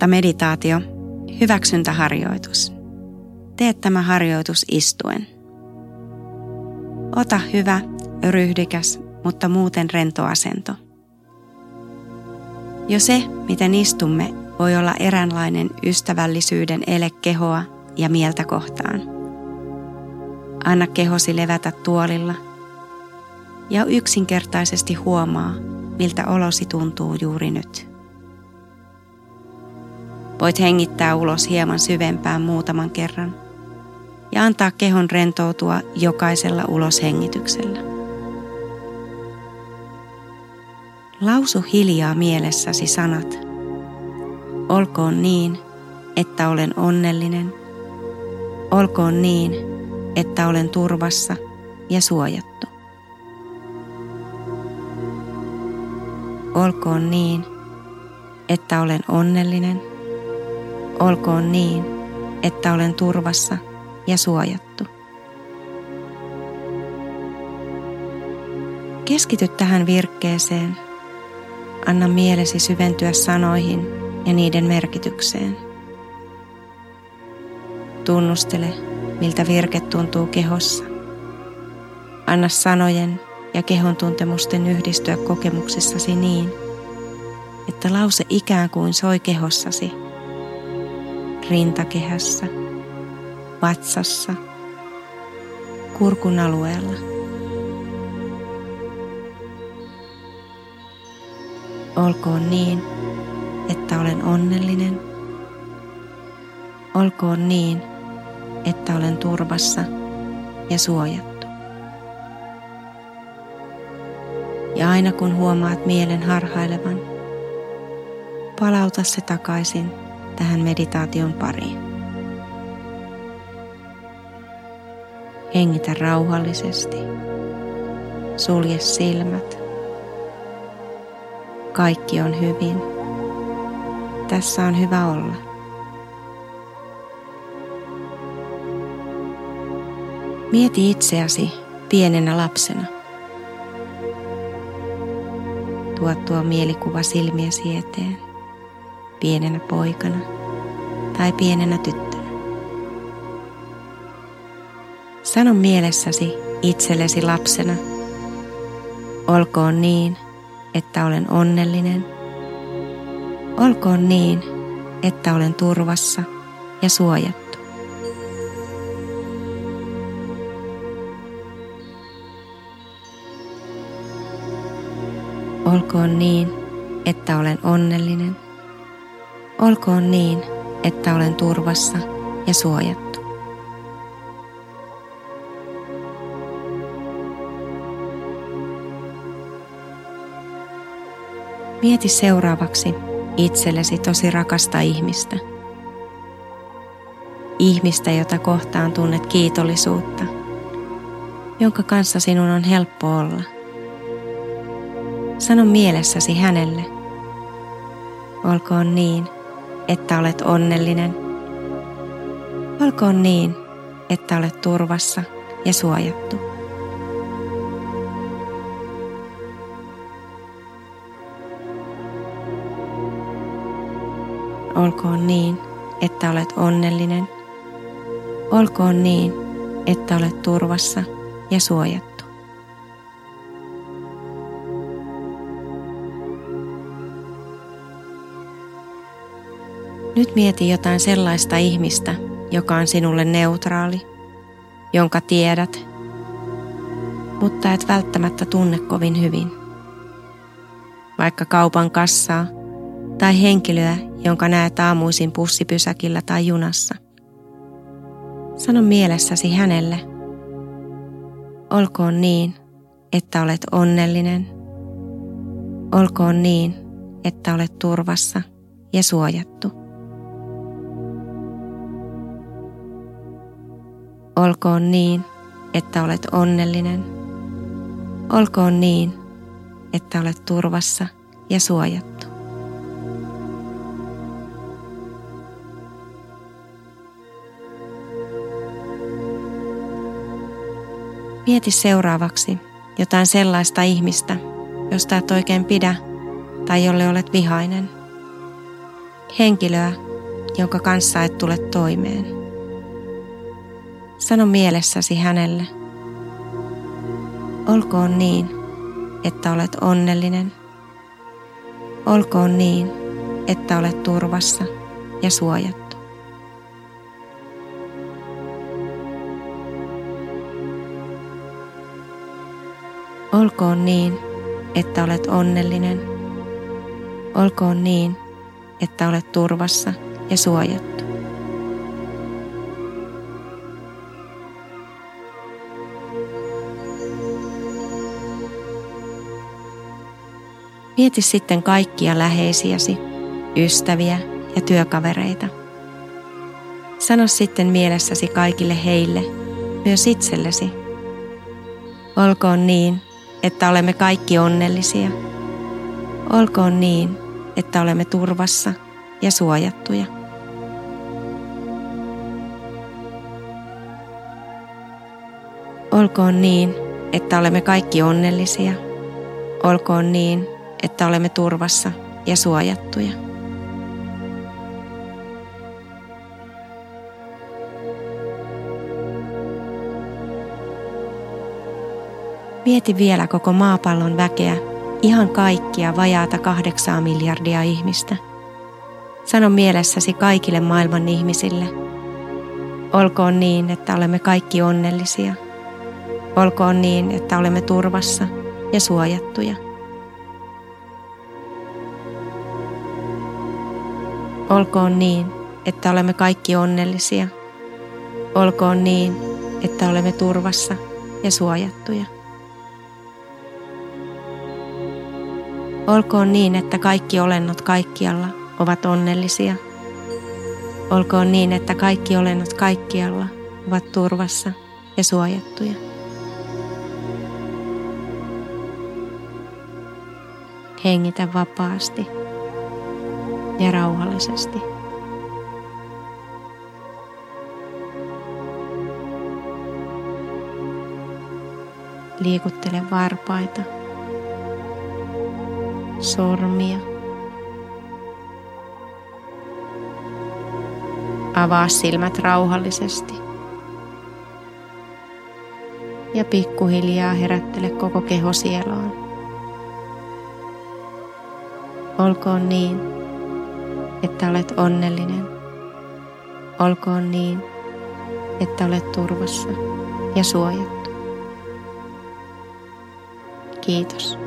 Otta-meditaatio, hyväksyntäharjoitus. Tee tämä harjoitus istuen. Ota hyvä, ryhdikäs, mutta muuten rento asento. Jo se, miten istumme, voi olla eräänlainen ystävällisyyden ele kehoa ja mieltä kohtaan. Anna kehosi levätä tuolilla ja yksinkertaisesti huomaa, miltä olosi tuntuu juuri nyt. Voit hengittää ulos hieman syvempään muutaman kerran ja antaa kehon rentoutua jokaisella uloshengityksellä. Lausu hiljaa mielessäsi sanat. Olkoon niin, että olen onnellinen. Olkoon niin, että olen turvassa ja suojattu. Olkoon niin, että olen onnellinen olkoon niin, että olen turvassa ja suojattu. Keskity tähän virkkeeseen. Anna mielesi syventyä sanoihin ja niiden merkitykseen. Tunnustele, miltä virke tuntuu kehossa. Anna sanojen ja kehon tuntemusten yhdistyä kokemuksissasi niin, että lause ikään kuin soi kehossasi – rintakehässä, vatsassa, kurkun alueella. Olkoon niin, että olen onnellinen. Olkoon niin, että olen turvassa ja suojattu. Ja aina kun huomaat mielen harhailevan, palauta se takaisin tähän meditaation pariin. Hengitä rauhallisesti. Sulje silmät. Kaikki on hyvin. Tässä on hyvä olla. Mieti itseäsi pienenä lapsena. Tuo tuo mielikuva silmiesi eteen pienenä poikana tai pienenä tyttönä. Sano mielessäsi itsellesi lapsena, olkoon niin, että olen onnellinen. Olkoon niin, että olen turvassa ja suojattu. Olkoon niin, että olen onnellinen. Olkoon niin, että olen turvassa ja suojattu. Mieti seuraavaksi itsellesi tosi rakasta ihmistä. Ihmistä, jota kohtaan tunnet kiitollisuutta, jonka kanssa sinun on helppo olla. Sano mielessäsi hänelle. Olkoon niin, että olet onnellinen. Olkoon niin, että olet turvassa ja suojattu. Olkoon niin, että olet onnellinen. Olkoon niin, että olet turvassa ja suojattu. Nyt mieti jotain sellaista ihmistä, joka on sinulle neutraali, jonka tiedät, mutta et välttämättä tunne kovin hyvin. Vaikka kaupan kassaa tai henkilöä, jonka näet aamuisin pussipysäkillä tai junassa. Sano mielessäsi hänelle, olkoon niin, että olet onnellinen. Olkoon niin, että olet turvassa ja suojattu. Olkoon niin, että olet onnellinen. Olkoon niin, että olet turvassa ja suojattu. Mieti seuraavaksi jotain sellaista ihmistä, josta et oikein pidä tai jolle olet vihainen. henkilöä, jonka kanssa et tule toimeen. Sano mielessäsi hänelle, olkoon niin, että olet onnellinen. Olkoon niin, että olet turvassa ja suojattu. Olkoon niin, että olet onnellinen. Olkoon niin, että olet turvassa ja suojattu. Mieti sitten kaikkia läheisiäsi, ystäviä ja työkavereita. Sano sitten mielessäsi kaikille heille, myös itsellesi. Olkoon niin, että olemme kaikki onnellisia. Olkoon niin, että olemme turvassa ja suojattuja. Olkoon niin, että olemme kaikki onnellisia. Olkoon niin, että olemme turvassa ja suojattuja. Mieti vielä koko maapallon väkeä, ihan kaikkia vajaata kahdeksaa miljardia ihmistä. Sano mielessäsi kaikille maailman ihmisille. Olkoon niin, että olemme kaikki onnellisia. Olkoon niin, että olemme turvassa ja suojattuja. Olkoon niin, että olemme kaikki onnellisia. Olkoon niin, että olemme turvassa ja suojattuja. Olkoon niin, että kaikki olennot kaikkialla ovat onnellisia. Olkoon niin, että kaikki olennot kaikkialla ovat turvassa ja suojattuja. Hengitä vapaasti ja rauhallisesti. Liikuttele varpaita sormia. Avaa silmät rauhallisesti. Ja pikkuhiljaa herättele koko keho sielaan. Olkoon niin, että olet onnellinen. Olkoon niin, että olet turvassa ja suojattu. Kiitos.